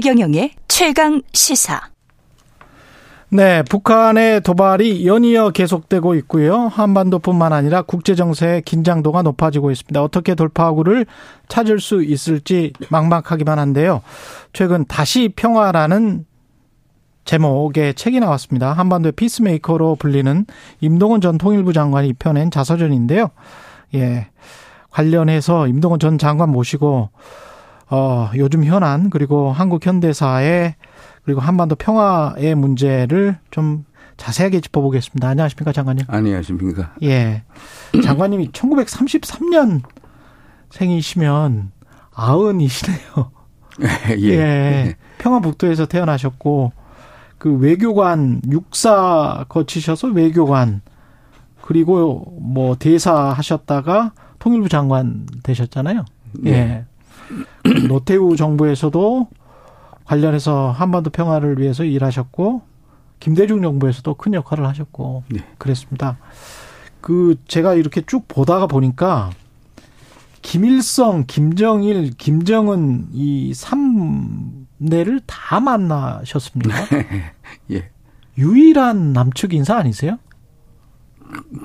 최경영의 최강 시사. 네, 북한의 도발이 연이어 계속되고 있고요. 한반도뿐만 아니라 국제 정세의 긴장도가 높아지고 있습니다. 어떻게 돌파구를 찾을 수 있을지 막막하기만 한데요. 최근 다시 평화라는 제목의 책이 나왔습니다. 한반도의 peacemaker로 불리는 임동원 전 통일부 장관이 펴낸 자서전인데요. 예. 관련해서 임동원 전 장관 모시고 어, 요즘 현안 그리고 한국 현대사의 그리고 한반도 평화의 문제를 좀 자세하게 짚어보겠습니다. 안녕하십니까, 장관님? 안녕하십니까? 예. 장관님이 1933년 생이시면 아흔이시네요. 예. 예. 평화북도에서 태어나셨고, 그 외교관, 육사 거치셔서 외교관, 그리고 뭐 대사 하셨다가 통일부 장관 되셨잖아요. 네. 예. 노태우 정부에서도 관련해서 한반도 평화를 위해서 일하셨고 김대중 정부에서도 큰 역할을 하셨고 네. 그랬습니다. 그 제가 이렇게 쭉 보다가 보니까 김일성, 김정일, 김정은 이 삼내를 다 만나셨습니다. 예. 유일한 남측 인사 아니세요?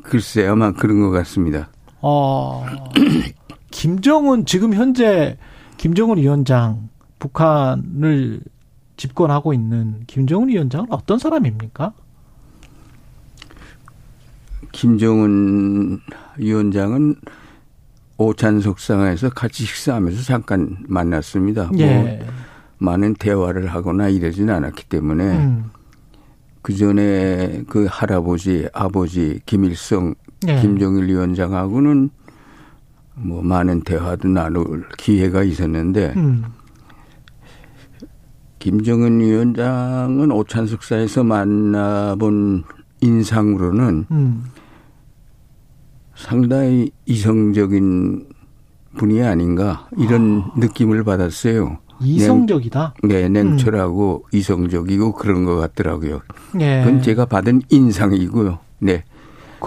글쎄 아마 그런 것 같습니다. 어, 김정은 지금 현재 김정은 위원장 북한을 집권하고 있는 김정은 위원장은 어떤 사람입니까? 김정은 위원장은 오찬 속상에서 같이 식사하면서 잠깐 만났습니다. 뭐 예. 뭐 많은 대화를 하거나 이러지는 않았기 때문에 음. 그 전에 그 할아버지, 아버지 김일성, 예. 김정일 위원장하고는 뭐 많은 대화도 나눌 기회가 있었는데 음. 김정은 위원장은 오찬숙사에서 만나본 인상으로는 음. 상당히 이성적인 분이 아닌가 이런 아. 느낌을 받았어요. 이성적이다. 냉, 네, 냉철하고 음. 이성적이고 그런 것 같더라고요. 네. 그건 제가 받은 인상이고요. 네.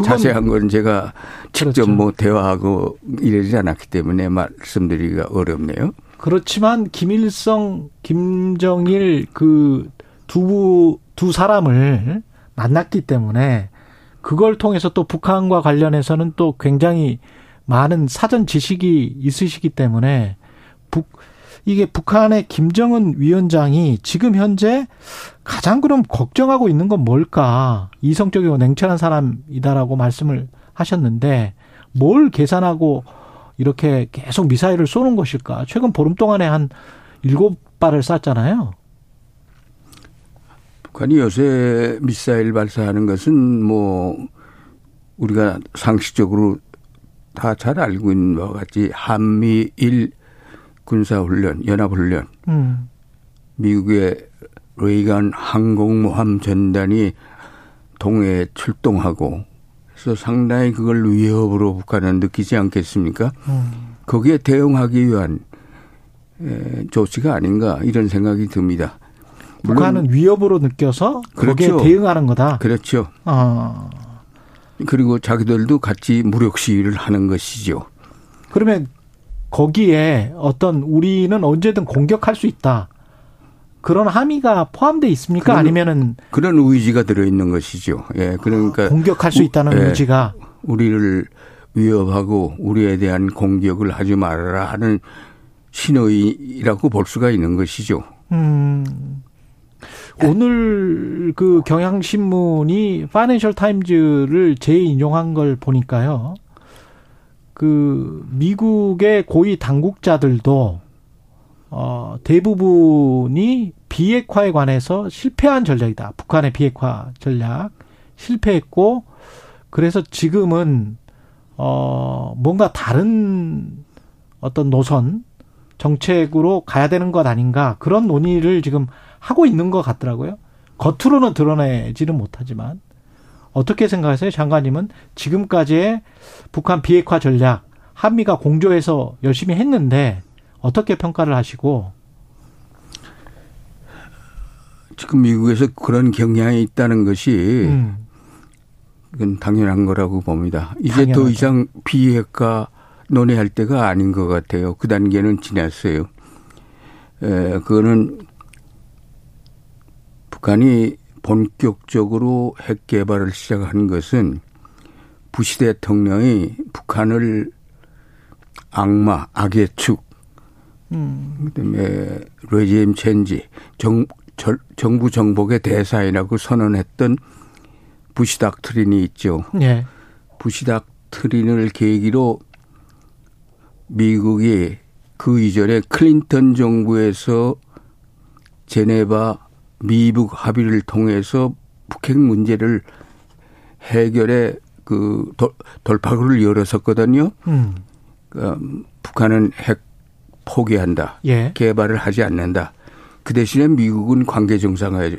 자세한 건 제가 직접 그렇죠. 뭐 대화하고 이러지 않았기 때문에 말씀드리기가 어렵네요. 그렇지만 김일성, 김정일 그두두 사람을 만났기 때문에 그걸 통해서 또 북한과 관련해서는 또 굉장히 많은 사전 지식이 있으시기 때문에 북 이게 북한의 김정은 위원장이 지금 현재 가장 그럼 걱정하고 있는 건 뭘까? 이성적이고 냉철한 사람이다라고 말씀을 하셨는데 뭘 계산하고 이렇게 계속 미사일을 쏘는 것일까? 최근 보름 동안에 한 일곱 발을 쐈잖아요. 북한이 요새 미사일 발사하는 것은 뭐 우리가 상식적으로 다 잘 알고 있는 것 같이 한미일 군사훈련, 연합훈련, 음. 미국의 레이간 항공모함 전단이 동해에 출동하고 그래서 상당히 그걸 위협으로 북한은 느끼지 않겠습니까? 음. 거기에 대응하기 위한 조치가 아닌가 이런 생각이 듭니다. 북한은 위협으로 느껴서 그렇죠. 거기에 대응하는 거다. 그렇죠. 어. 그리고 자기들도 같이 무력 시위를 하는 것이죠. 그러면 거기에 어떤 우리는 언제든 공격할 수 있다. 그런 함의가 포함돼 있습니까? 그런, 아니면은 그런 의지가 들어 있는 것이죠. 예, 그러니까 공격할 수 있다는 우, 예, 의지가 우리를 위협하고 우리에 대한 공격을 하지 말아라 하는 신호이라고 볼 수가 있는 것이죠. 음. 오늘 그 경향신문이 파이낸셜 타임즈를 재인용한 걸 보니까요. 그 미국의 고위 당국자들도 어 대부분이 비핵화에 관해서 실패한 전략이다. 북한의 비핵화 전략 실패했고 그래서 지금은 어 뭔가 다른 어떤 노선 정책으로 가야 되는 것 아닌가 그런 논의를 지금 하고 있는 것 같더라고요. 겉으로는 드러내지는 못하지만 어떻게 생각하세요, 장관님은 지금까지의 북한 비핵화 전략 한미가 공조해서 열심히 했는데 어떻게 평가를 하시고 지금 미국에서 그런 경향이 있다는 것이 음. 그건 당연한 거라고 봅니다. 이제 당연하죠. 더 이상 비핵화 논의할 때가 아닌 것 같아요. 그 단계는 지났어요. 에, 그거는 북한이 본격적으로 핵 개발을 시작한 것은 부시 대통령이 북한을 악마, 악의 축, 음. 그다음에 regime change, 정, 절, 정부 전복의 대상이라고 선언했던 부시 doctrine이 있죠. 예. 부시 doctrine을 계기로 미국이 그 이전에 클린턴 정부에서 제네바 미북 합의를 통해서 북핵 문제를 해결해 그 돌파구를 열었었거든요. 음. 그 북한은 핵 포기한다. 예. 개발을 하지 않는다. 그 대신에 미국은 관계 정상화한다.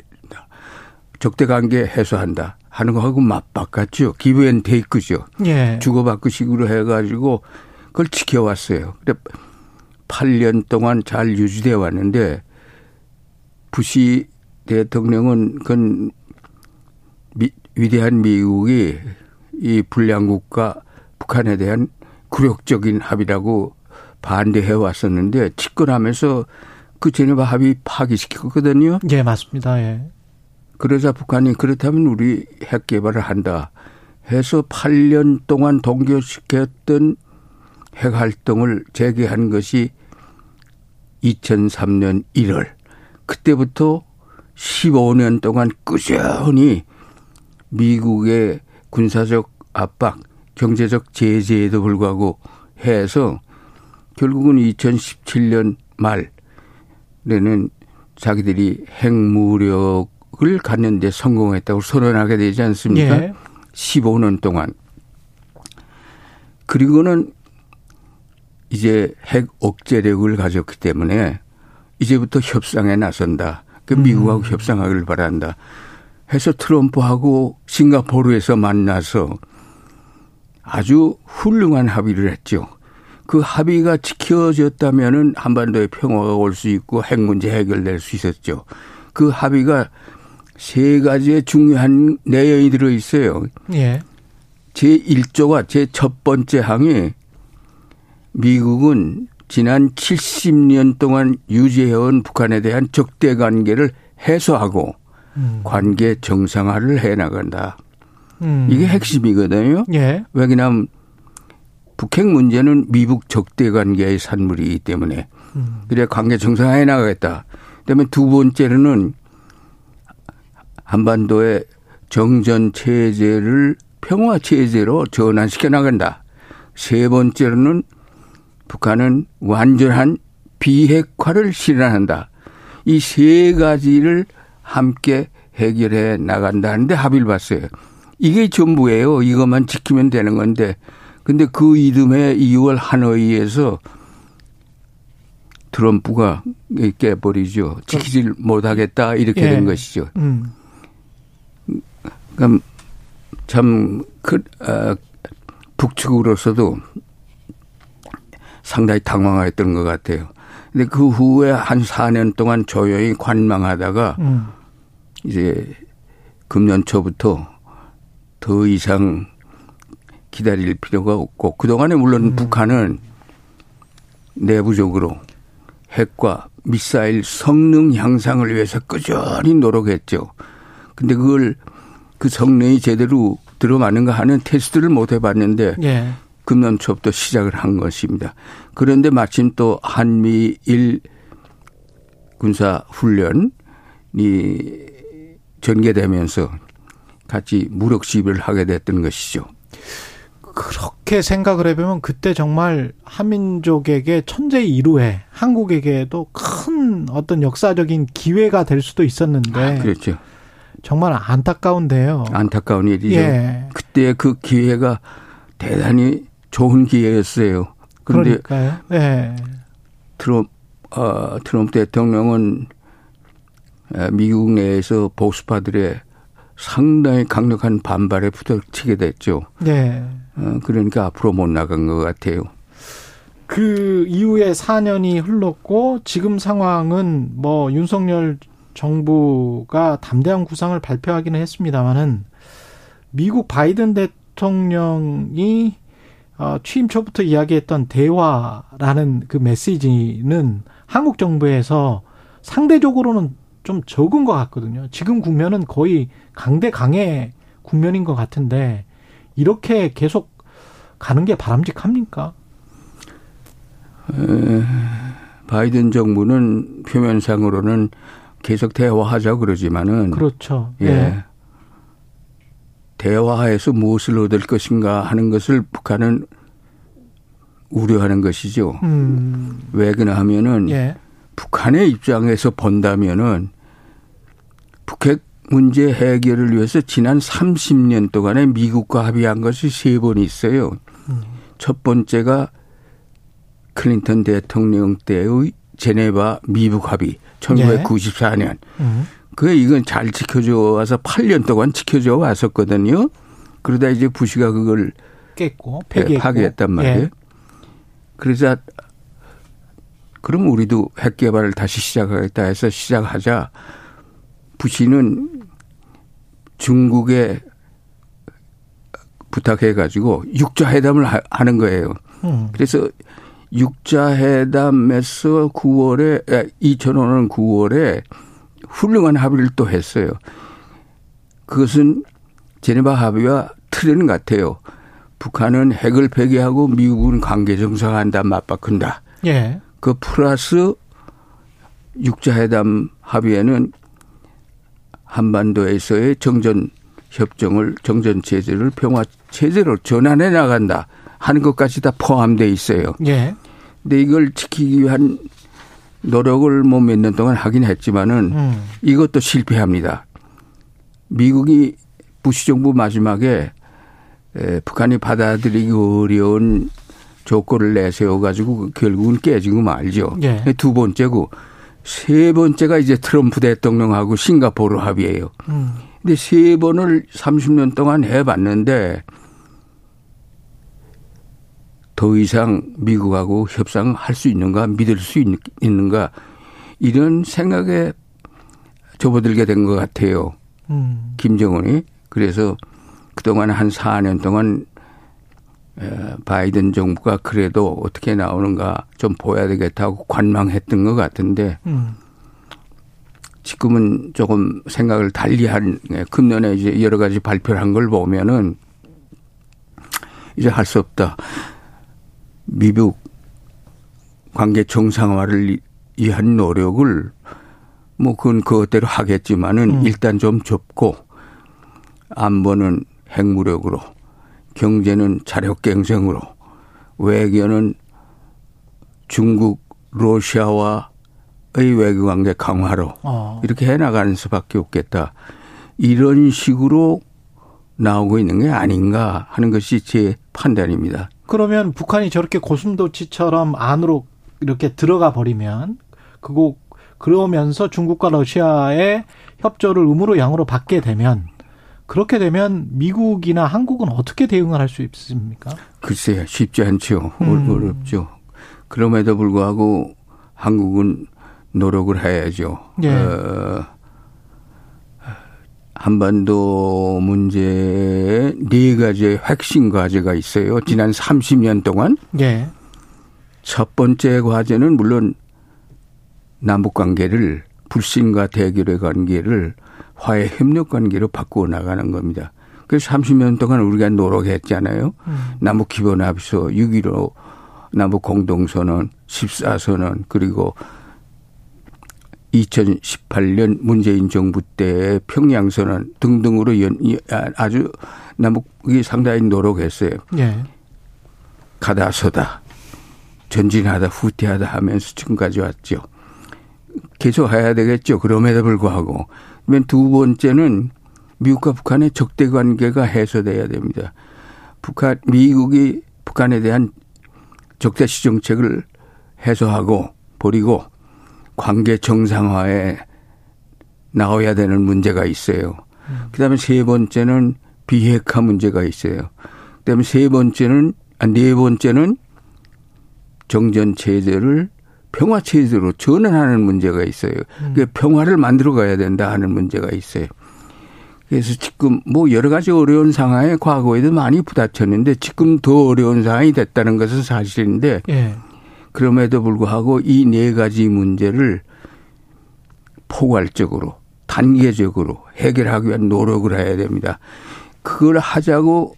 적대 관계 해소한다. 하는 거하고 맞바꿨죠. 기브앤 테이크죠. 예. 주고받고 식으로 해가지고 그걸 지켜왔어요. 근데 8년 동안 잘 유지돼 왔는데 부시 대통령은 그건 미, 위대한 미국이 이 불량국가 북한에 대한 굴욕적인 합의라고 반대해 왔었는데 집권하면서 그 제네바 합의 파기시켰거든요. 예, 맞습니다. 예. 그러자 북한이 그렇다면 우리 핵 개발을 한다 해서 8년 동안 동결시켰던 핵 활동을 재개한 것이 2003년 1월. 그때부터 15년 동안 꾸준히 미국의 군사적 압박, 경제적 제재에도 불구하고 해서 결국은 2017년 말에는 자기들이 핵무력을 갖는 데 성공했다고 선언하게 되지 않습니까? 예. 15년 동안. 그리고는 이제 핵 억제력을 가졌기 때문에 이제부터 협상에 나선다. 그 미국하고 음. 협상하기를 바란다. 해서 트럼프하고 싱가포르에서 만나서 아주 훌륭한 합의를 했죠. 그 합의가 지켜졌다면은 한반도에 평화가 올 수 있고 핵 문제 해결될 수 있었죠. 그 합의가 세 가지의 중요한 내용이 들어 있어요. 예. 제 1조가 제 첫 번째 항에 미국은 지난 70년 동안 유지해온 북한에 대한 적대 관계를 해소하고 음. 관계 정상화를 해 나간다. 음. 이게 핵심이거든요. 예. 왜냐하면 북핵 문제는 미북 적대 관계의 산물이기 때문에 음. 그래 관계 정상화해 나가겠다. 그다음에 두 번째로는 한반도의 정전 체제를 평화 체제로 전환시켜 나간다. 세 번째로는 북한은 완전한 비핵화를 실현한다. 이 세 가지를 함께 해결해 나간다는데 합의를 봤어요. 이게 전부예요. 이것만 지키면 되는 건데. 근데 그 이듬해 2월 하노이에서 트럼프가 깨버리죠. 지키질 못하겠다 이렇게 예. 된 것이죠. 음. 그럼 참 그, 어, 북측으로서도 상당히 당황했던 것 같아요. 근데 그 후에 한 4년 동안 조용히 관망하다가 음. 이제 금년 초부터 더 이상 기다릴 필요가 없고 그동안에 물론 음. 북한은 내부적으로 핵과 미사일 성능 향상을 위해서 꾸준히 노력했죠. 근데 그걸 그 성능이 제대로 들어맞는가 하는 테스트를 못 해봤는데 예. 금년 초부터 시작을 한 것입니다. 그런데 마침 또 한미일 군사 훈련이 전개되면서 같이 무력 시비를 하게 됐던 것이죠. 그렇게 생각을 해보면 그때 정말 한민족에게 천재 이루에 한국에게도 큰 어떤 역사적인 기회가 될 수도 있었는데 아, 그렇죠. 정말 안타까운데요. 안타까운 일이죠. 예. 그때 그 기회가 대단히 좋은 기회였어요. 그런데 그러니까요. 예. 트럼프, 어, 트럼프 대통령은 미국 내에서 보수파들의 상당히 강력한 반발에 부닥치게 됐죠. 네. 어, 그러니까 앞으로 못 나간 것 같아요. 그 이후에 4년이 흘렀고 지금 상황은 뭐 윤석열 정부가 담대한 구상을 발표하기는 했습니다만은 미국 바이든 대통령이 어, 취임 초부터 이야기했던 대화라는 그 메시지는 한국 정부에서 상대적으로는 좀 적은 것 같거든요. 지금 국면은 거의 강대 강의 국면인 것 같은데 이렇게 계속 가는 게 바람직합니까? 에, 바이든 정부는 표면상으로는 계속 대화하자 그러지만은 그렇죠. 예. 네. 대화해서 무엇을 얻을 것인가 하는 것을 북한은 우려하는 것이죠. 음. 왜 그러냐 하면은 예. 북한의 입장에서 본다면은 북핵 문제 해결을 위해서 지난 30년 동안에 미국과 합의한 것이 세 번 있어요. 음. 첫 번째가 클린턴 대통령 때의 제네바 미북 합의 1994년. 예. 음. 그게 이건 잘 지켜져 와서 8년 동안 지켜져 왔었거든요. 그러다 이제 부시가 그걸 깼고 폐기했고. 파괴했단 말이에요. 예. 그러자 그럼 우리도 핵 개발을 다시 시작하겠다 해서 시작하자 부시는 중국에 부탁해 가지고 육자 회담을 하는 거예요. 음. 그래서 육자 회담에서 9월에 2005년 9월에 훌륭한 합의를 또 했어요. 그것은 제네바 합의와 틀은 같아요. 북한은 핵을 폐기하고 미국은 관계 정상화한다 맞바꾼다. 예. 그 플러스 육자회담 합의에는 한반도에서의 정전 협정을 정전 체제를 평화 체제로 전환해 나간다 하는 것까지 다 포함돼 있어요. 예. 근데 이걸 지키기 위한 노력을 뭐 몇 년 동안 하긴 했지만은 음. 이것도 실패합니다. 미국이 부시 정부 마지막에 에, 북한이 받아들이기 어려운 조건을 내세워 가지고 결국은 깨지고 말죠. 예. 두 번째고 세 번째가 이제 트럼프 대통령하고 싱가포르 합의예요. 음. 근데 세 번을 30년 동안 해봤는데 더 이상 미국하고 협상할 수 있는가 믿을 수 있, 는가 이런 생각에 접어들게 된 것 같아요. 음. 김정은이 그래서 그동안 한 4년 동안 바이든 정부가 그래도 어떻게 나오는가 좀 보여야 되겠다고 관망했던 것 같은데 음. 지금은 조금 생각을 달리한 금년에 이제 여러 가지 발표를 한 걸 보면은 이제 할 수 없다. 미국 관계 정상화를 위한 노력을 뭐 그건 그것대로 하겠지만은 음. 일단 좀 좁고 안보는 핵무력으로 경제는 자력 경쟁으로 외교는 중국 러시아와의 외교 관계 강화로 어. 이렇게 해 나가는 수밖에 없겠다. 이런 식으로 나오고 있는 게 아닌가 하는 것이 제 판단입니다. 그러면 북한이 저렇게 고슴도치처럼 안으로 이렇게 들어가 버리면 그거 그러면서 중국과 러시아의 협조를 음으로 양으로 받게 되면 그렇게 되면 미국이나 한국은 어떻게 대응을 할 수 있습니까? 글쎄요, 쉽지 않죠. 음. 어렵죠. 그럼에도 불구하고 한국은 노력을 해야죠. 예. 어, 한반도 문제에 네 가지의 핵심 과제가 있어요. 지난 30년 동안. 예. 첫 번째 과제는 물론 남북 관계를 불신과 대결의 관계를 화해 협력 관계로 바꾸어 나가는 겁니다. 그래서 30년 동안 우리가 노력했잖아요. 음. 남북 기본 합의서 6.15 남북 공동선언 14선언 그리고 2018년 문재인 정부 때 평양 선언 등등으로 연, 아, 아주 남북이 상당히 노력했어요. 예. 가다 서다 전진하다 후퇴하다 하면서 지금까지 왔죠. 계속 해야 되겠죠. 그럼에도 불구하고 두 번째는 미국과 북한의 적대 관계가 해소돼야 됩니다. 북한 미국이 북한에 대한 적대시 정책을 해소하고 버리고 관계 정상화에 나와야 되는 문제가 있어요. 그다음에 세 번째는 비핵화 문제가 있어요. 그다음에 세 번째는 아, 네 번째는 정전 체제를 평화 체제로 전환하는 문제가 있어요. 음. 그 평화를 만들어 가야 된다 하는 문제가 있어요. 그래서 지금 뭐 여러 가지 어려운 상황에 과거에도 많이 부닥쳤는데 지금 더 어려운 상황이 됐다는 것은 사실인데 예. 그럼에도 불구하고 이 네 가지 문제를 포괄적으로 단계적으로 해결하기 위한 노력을 해야 됩니다. 그걸 하자고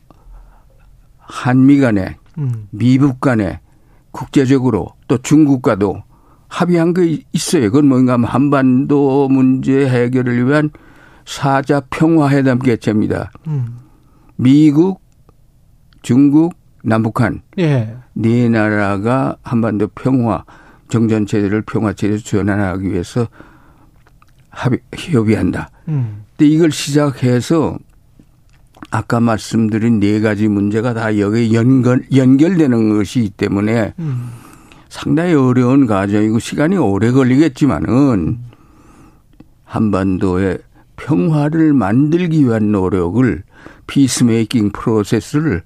한미 간에 음. 미국 간에 국제적으로 또 중국과도 합의한 게 있어요. 그건 뭔가 하면 한반도 문제 해결을 위한 사자 평화회담 개최입니다. 음. 미국, 중국, 남북한 예. 네 나라가 한반도 평화 정전 체제를 평화 체제로 전환하기 위해서 합의 협의한다. 음. 근데 이걸 시작해서 아까 말씀드린 네 가지 문제가 다 여기에 연결 연결되는 것이기 때문에 음. 상당히 어려운 과정이고 시간이 오래 걸리겠지만은 한반도의 평화를 만들기 위한 노력을 피스메이킹 프로세스를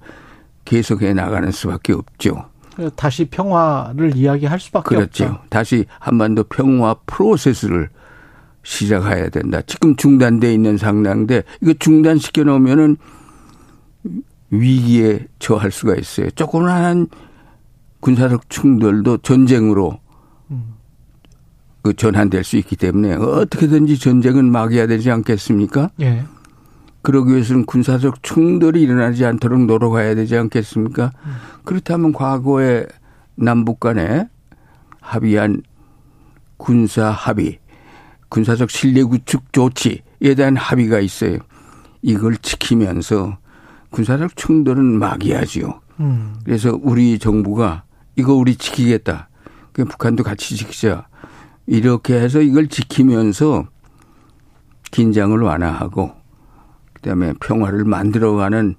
계속해 나가는 수밖에 없죠. 다시 평화를 이야기할 수밖에 그렇죠. 없죠. 다시 한반도 평화 프로세스를 시작해야 된다. 지금 중단돼 있는 상황인데 이거 중단시켜 놓으면은 위기에 처할 수가 있어요. 조그만한 군사적 충돌도 전쟁으로 그 전환될 수 있기 때문에 어떻게든지 전쟁은 막아야 되지 않겠습니까? 예. 그러기 위해서는 군사적 충돌이 일어나지 않도록 노력해야 되지 않겠습니까? 음. 그렇다면 과거에 남북 간에 합의한 군사 합의, 군사적 신뢰 구축 조치에 대한 합의가 있어요. 이걸 지키면서 군사적 충돌은 막아야지요. 음. 그래서 우리 정부가 이거 우리 지키겠다. 그 북한도 같이 지키자. 이렇게 해서 이걸 지키면서 긴장을 완화하고 그다음에 평화를 만들어가는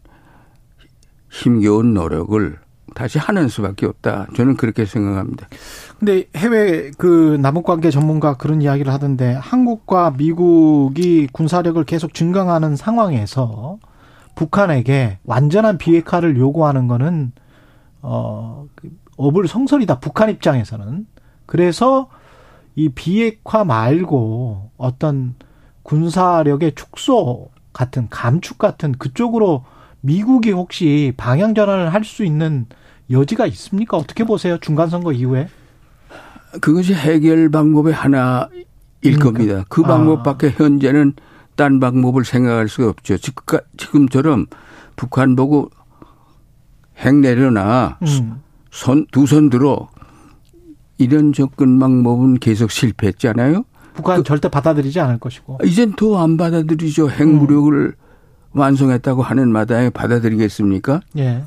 힘겨운 노력을 다시 하는 수밖에 없다. 저는 그렇게 생각합니다. 근데 해외 그 남북 관계 전문가 그런 이야기를 하던데 한국과 미국이 군사력을 계속 증강하는 상황에서 북한에게 완전한 비핵화를 요구하는 거는 어그 어불성설이다. 북한 입장에서는. 그래서 이 비핵화 말고 어떤 군사력의 축소 같은 감축 같은 그쪽으로 미국이 혹시 방향 전환을 할 수 있는 여지가 있습니까? 어떻게 보세요? 중간 선거 이후에? 그것이 해결 방법의 하나일 그러니까. 겁니다. 그 방법밖에 아. 현재는 딴 방법을 생각할 수가 없죠. 지금처럼 북한 보고 핵 내려놔 음. 손두 손 들어 이런 접근 방법은 계속 실패했잖아요. 북한 그, 절대 받아들이지 않을 것이고. 이젠 더 안 받아들이죠. 핵 무력을 음. 완성했다고 하는 마당에 받아들이겠습니까? 예.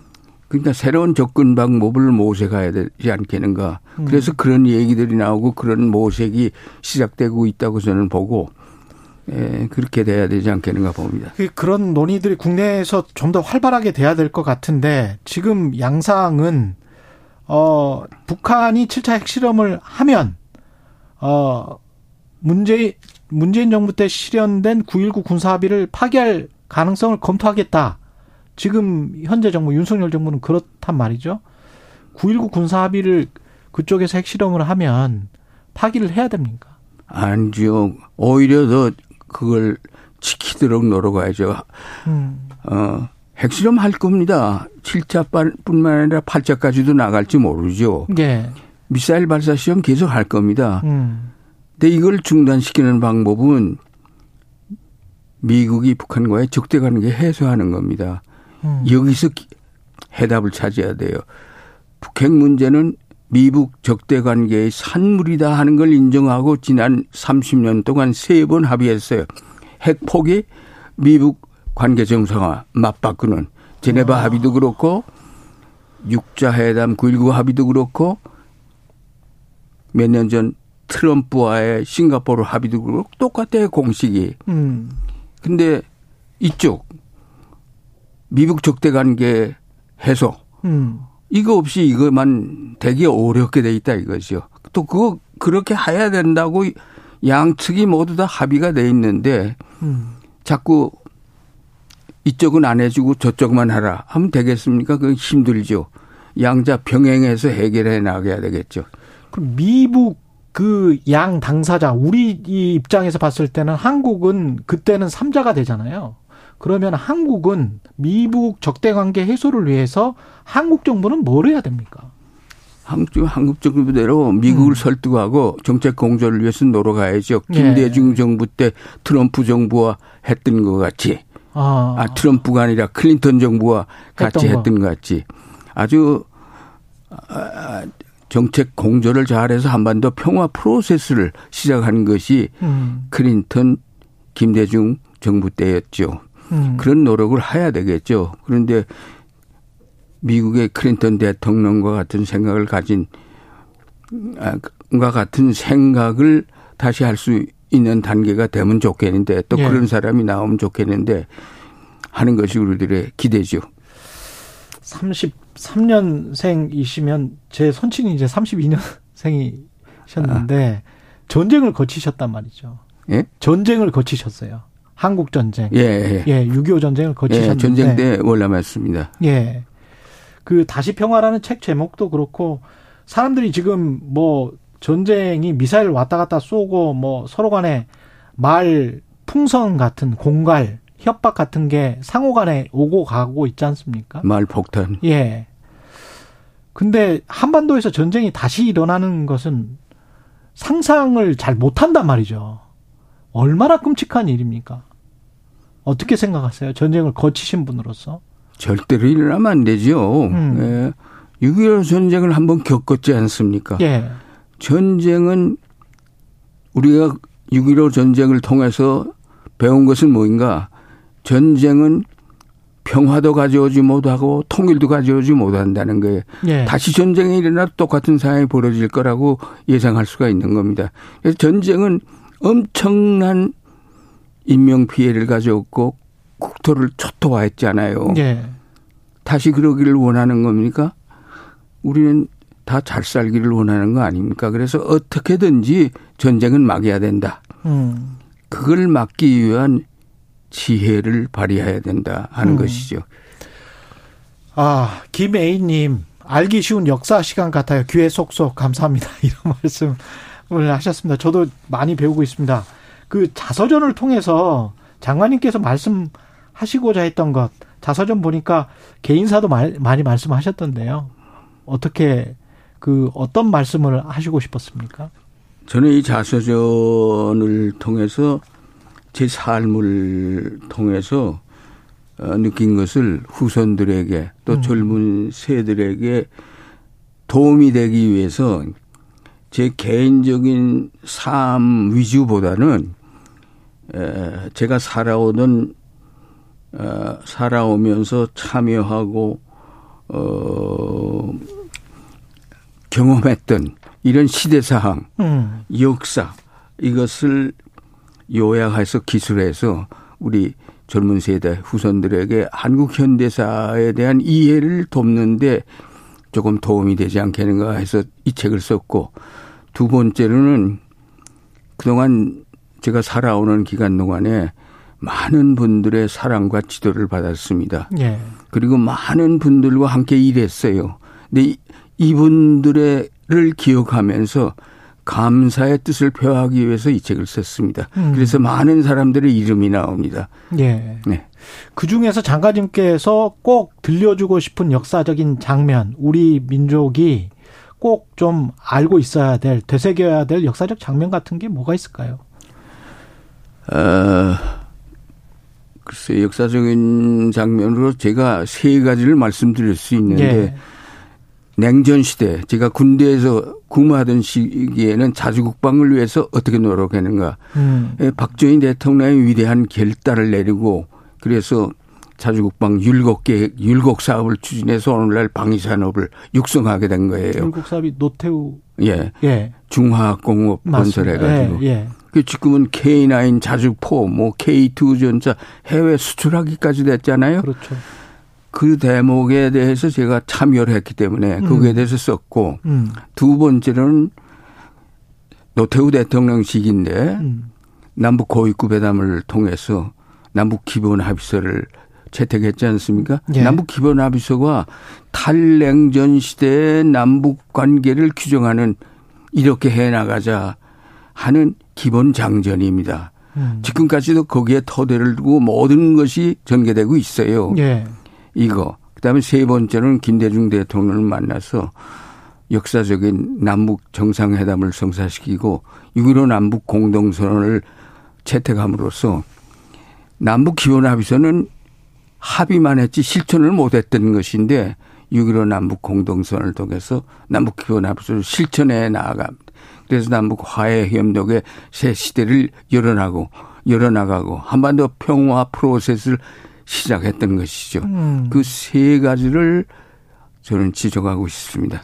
그러니까 새로운 접근 방법을 모색해야 되지 않겠는가. 음. 그래서 그런 얘기들이 나오고 그런 모색이 시작되고 있다고 저는 보고 예, 그렇게 돼야 되지 않겠는가 봅니다. 그 그런 논의들이 국내에서 좀 더 활발하게 돼야 될 것 같은데 지금 양상은 어, 북한이 7차 핵실험을 하면, 어, 문재인, 문재인 정부 때 실현된 9.19 군사합의를 파기할 가능성을 검토하겠다. 지금 현재 정부, 윤석열 정부는 그렇단 말이죠. 9.19 군사합의를 그쪽에서 핵실험을 하면 파기를 해야 됩니까? 아니죠. 오히려 더 그걸 지키도록 노력해야죠. 음. 어, 핵실험 할 겁니다. 7차뿐만 아니라 8차까지도 나갈지 모르죠. 네. 미사일 발사 시험 계속 할 겁니다. 음. 근데 이걸 중단시키는 방법은 미국이 북한과의 적대 관계 해소하는 겁니다. 음. 여기서 해답을 찾아야 돼요. 북핵 문제는 미국 적대 관계의 산물이다 하는 걸 인정하고 지난 30년 동안 세 번 합의했어요. 핵 포기, 미국 관계 정상화 맞바꾸는 제네바 와. 합의도 그렇고 육자 회담 9.19 합의도 그렇고 몇 년 전 트럼프와의 싱가포르 합의도 그렇고 똑같아요 공식이. 음. 근데 이쪽 미국 적대 관계 해소 음. 이거 없이 이것만 되게 어렵게 돼 있다 이거죠. 또 그거 그렇게 해야 된다고 양측이 모두 다 합의가 돼 있는데 음. 자꾸 이쪽은 안 해주고 저쪽만 하라 하면 되겠습니까? 그건 힘들죠. 양자 병행해서 해결해 나가야 되겠죠. 그럼 미국 그 양 당사자 우리 입장에서 봤을 때는 한국은 그때는 삼자가 되잖아요. 그러면 한국은 미국 적대 관계 해소를 위해서 한국 정부는 뭘 해야 됩니까? 한국 한국 정부대로 미국을 음. 설득하고 정책 공조를 위해서 놀아가야죠. 김대중 예. 정부 때 트럼프 정부와 했던 것 같이. 아, 아 트럼프가 아니라 클린턴 정부와 같이 했던, 했던 것 같이. 아주 아, 정책 공조를 잘해서 한반도 평화 프로세스를 시작한 것이 음. 클린턴 김대중 정부 때였죠. 음. 그런 노력을 해야 되겠죠. 그런데 미국의 클린턴 대통령과 같은 생각을 가진 아, 과 같은 생각을 다시 할 수 있는 단계가 되면 좋겠는데 또 예. 그런 사람이 나오면 좋겠는데 하는 것이 우리들의 기대죠. 33년생이시면 제 손친이 이제 32년생이셨는데 아. 전쟁을 거치셨단 말이죠. 예? 전쟁을 거치셨어요. 한국 전쟁. 예, 예. 예, 6.25 전쟁을 거치셨는데. 예, 전쟁 때 월남했습니다. 예. 그 다시 평화라는 책 제목도 그렇고 사람들이 지금 뭐 전쟁이 미사일 왔다 갔다 쏘고 뭐 서로 간에 말 풍선 같은 공갈 협박 같은 게 상호 간에 오고 가고 있지 않습니까? 말 폭탄. 예. 근데 한반도에서 전쟁이 다시 일어나는 것은 상상을 잘 못한단 말이죠. 얼마나 끔찍한 일입니까? 어떻게 생각하세요? 전쟁을 거치신 분으로서? 절대로 일어나면 안 되죠. 음. 예. 6.25 전쟁을 한번 겪었지 않습니까? 예. 전쟁은 우리가 6.15 전쟁을 통해서 배운 것은 뭐인가? 전쟁은 평화도 가져오지 못하고 통일도 가져오지 못한다는 거예요. 예. 다시 전쟁이 일어나도 똑같은 상황이 벌어질 거라고 예상할 수가 있는 겁니다. 그래서 전쟁은 엄청난 인명 피해를 가져왔고 국토를 초토화했잖아요. 예. 다시 그러기를 원하는 겁니까? 우리는 다 잘 살기를 원하는 거 아닙니까? 그래서 어떻게든지 전쟁은 막아야 된다. 음. 그걸 막기 위한 지혜를 발휘해야 된다 하는 음. 것이죠. 아, 김애인님, 알기 쉬운 역사 시간 같아요. 귀에 쏙쏙 감사합니다. 이런 말씀을 하셨습니다. 저도 많이 배우고 있습니다. 그 자서전을 통해서 장관님께서 말씀하시고자 했던 것, 자서전 보니까 개인사도 많이 말씀하셨던데요. 어떻게 그 어떤 말씀을 하시고 싶었습니까? 저는 이 자서전을 통해서 제 삶을 통해서 어, 느낀 것을 후손들에게 또 음. 젊은 세들에게 도움이 되기 위해서 제 개인적인 삶 위주보다는 제가 살아오던 어, 살아오면서 참여하고 어 경험했던 이런 시대 사항, 음. 역사 이것을 요약해서 기술해서 우리 젊은 세대 후손들에게 한국 현대사에 대한 이해를 돕는데 조금 도움이 되지 않겠는가 해서 이 책을 썼고 두 번째로는 그동안 제가 살아오는 기간 동안에 많은 분들의 사랑과 지도를 받았습니다. 예. 그리고 많은 분들과 함께 일했어요. 근데 이분들을 기억하면서 감사의 뜻을 표하기 위해서 이 책을 썼습니다. 음. 그래서 많은 사람들의 이름이 나옵니다. 예. 네. 그 중에서 장관님께서 꼭 들려주고 싶은 역사적인 장면, 우리 민족이 꼭 좀 알고 있어야 될, 되새겨야 될 역사적 장면 같은 게 뭐가 있을까요? 어, 글쎄, 역사적인 장면으로 제가 세 가지를 말씀드릴 수 있는데, 예. 냉전 시대 제가 군대에서 근무하던 시기에는 자주국방을 위해서 어떻게 노력했는가. 음. 예, 박정희 대통령의 위대한 결단을 내리고 그래서 자주국방 율곡 계획, 율곡 사업을 추진해서 오늘날 방위 산업을 육성하게 된 거예요. 율곡 사업이 노태우 예, 예. 중화공업 건설해가지고. 예, 예. 그 지금은 K9 자주포, 뭐 K2 전차 해외 수출하기까지 됐잖아요. 그렇죠. 그 대목에 대해서 제가 참여를 했기 때문에 거기에 음. 대해서 썼고 음. 두 번째는 노태우 대통령 시기인데 음. 남북 고위급 회담을 통해서 남북 기본 합의서를 채택했지 않습니까? 예. 남북 기본 합의서가 탈냉전 시대의 남북 관계를 규정하는 이렇게 해 나가자 하는 기본 장전입니다. 음. 지금까지도 거기에 토대를 두고 모든 것이 전개되고 있어요. 예. 이거. 그다음에 세 번째는 김대중 대통령을 만나서 역사적인 남북 정상회담을 성사시키고 6.15 남북 공동선언을 채택함으로써 남북 기원 합의서는 합의만 했지 실천을 못했던 것인데 6.15 남북 공동선언을 통해서 남북 기원 합의서를 실천해 나아갑니다. 그래서 남북 화해 협력의 새 시대를 열어나고 열어나가고 한반도 평화 프로세스를 시작했던 것이죠. 음. 그세 가지를 저는 지적하고 있습니다.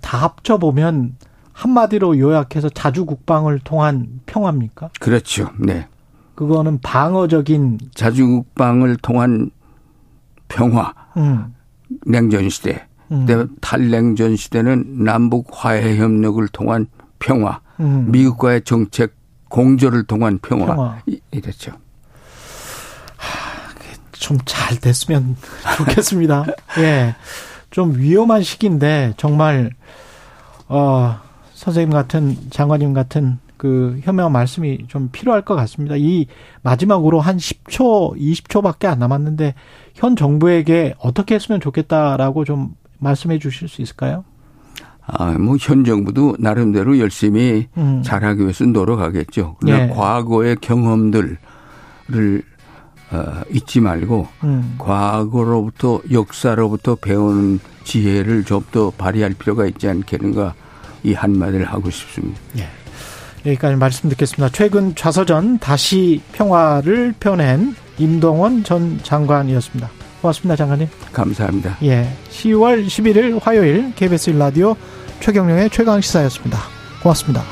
다 합쳐 보면 한마디로 요약해서 자주 국방을 통한 평화입니까? 그렇죠. 네. 그거는 방어적인 자주 국방을 통한 평화. 음. 냉전 시대. 음. 탈냉전 시대는 남북 화해 협력을 통한 평화. 음. 미국과의 정책 공조를 통한 평화. 평화. 이랬죠. 좀 잘 됐으면 좋겠습니다. 예. 좀 위험한 시기인데 정말 어 선생님 같은 장관님 같은 그 현명한 말씀이 좀 필요할 것 같습니다. 이 마지막으로 한 10초, 20초밖에 안 남았는데 현 정부에게 어떻게 했으면 좋겠다라고 좀 말씀해 주실 수 있을까요? 아, 뭐, 현 정부도 나름대로 열심히 음. 잘하기 위해서 노력하겠죠. 그러나 네. 과거의 경험들을 어, 잊지 말고 음. 과거로부터 역사로부터 배우는 지혜를 좀 더 발휘할 필요가 있지 않겠는가 이 한마디를 하고 싶습니다. 예. 여기까지 말씀 듣겠습니다. 최근 좌서전 다시 평화를 펴낸 임동원 전 장관이었습니다. 고맙습니다, 장관님. 감사합니다. 예. 10월 11일 화요일 KBS 1라디오 최경령의 최강 시사였습니다. 고맙습니다.